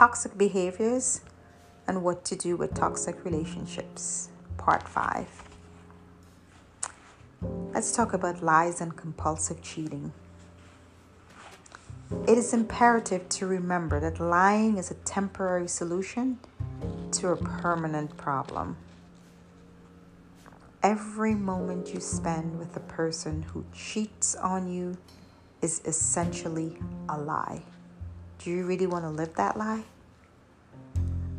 toxic behaviors and what to do with toxic relationships, part five. Let's talk about lies and compulsive cheating. It is imperative to remember that lying is a temporary solution to a permanent problem. Every moment you spend with a person who cheats on you is essentially a lie. Do you really want to live that lie?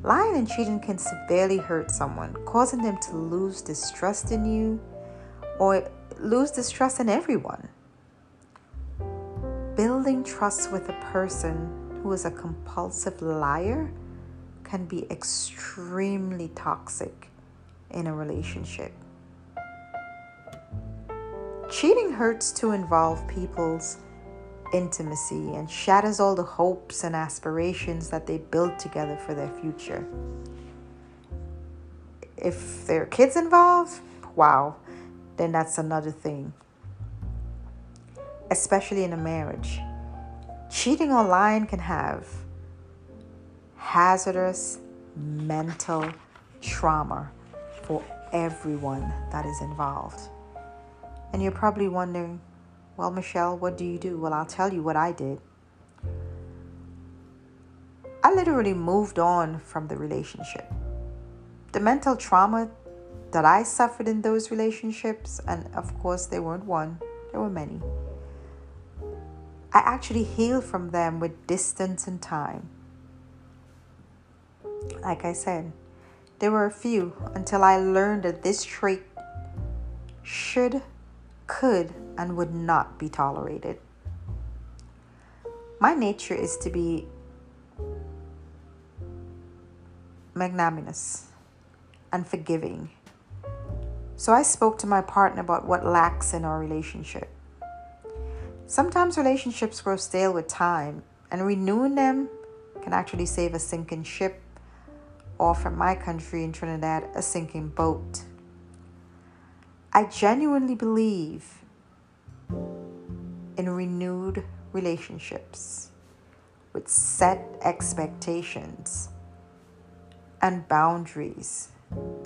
Lying and cheating can severely hurt someone, causing them to lose distrust in you or lose distrust in everyone. Building trust with a person who is a compulsive liar can be extremely toxic in a relationship. Cheating hurts to involve people's intimacy and shatters all the hopes and aspirations that they build together for their future. If there are kids involved, wow, then that's another thing. Especially in a marriage. Cheating online can have hazardous mental trauma for everyone that is involved. And you're probably wondering, well, Michelle, what do you do? Well, I'll tell you what I did. I literally moved on from the relationship. The mental trauma that I suffered in those relationships, and of course, they weren't one, there were many. I actually healed from them with distance and time. Like I said, there were a few until I learned that this trait should, could, and would not be tolerated. My nature is to be magnanimous and forgiving. So I spoke to my partner about what lacks in our relationship. Sometimes relationships grow stale with time, and renewing them can actually save a sinking ship, or from my country in Trinidad, a sinking boat. I genuinely believe in renewed relationships with set expectations and boundaries,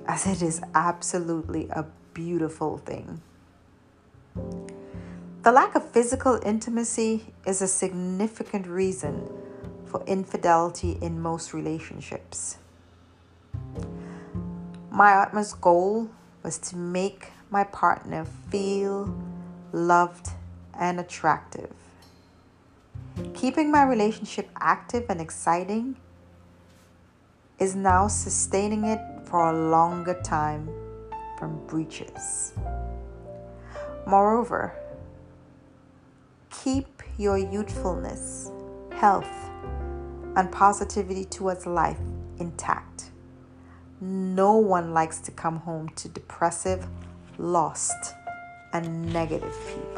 as it is absolutely a beautiful thing. The lack of physical intimacy is a significant reason for infidelity in most relationships. My utmost goal was to make my partner feel loved and attractive. Keeping my relationship active and exciting is now sustaining it for a longer time from breaches. Moreover, keep your youthfulness, health, and positivity towards life intact. No one likes to come home to depressive, lost, and negative people.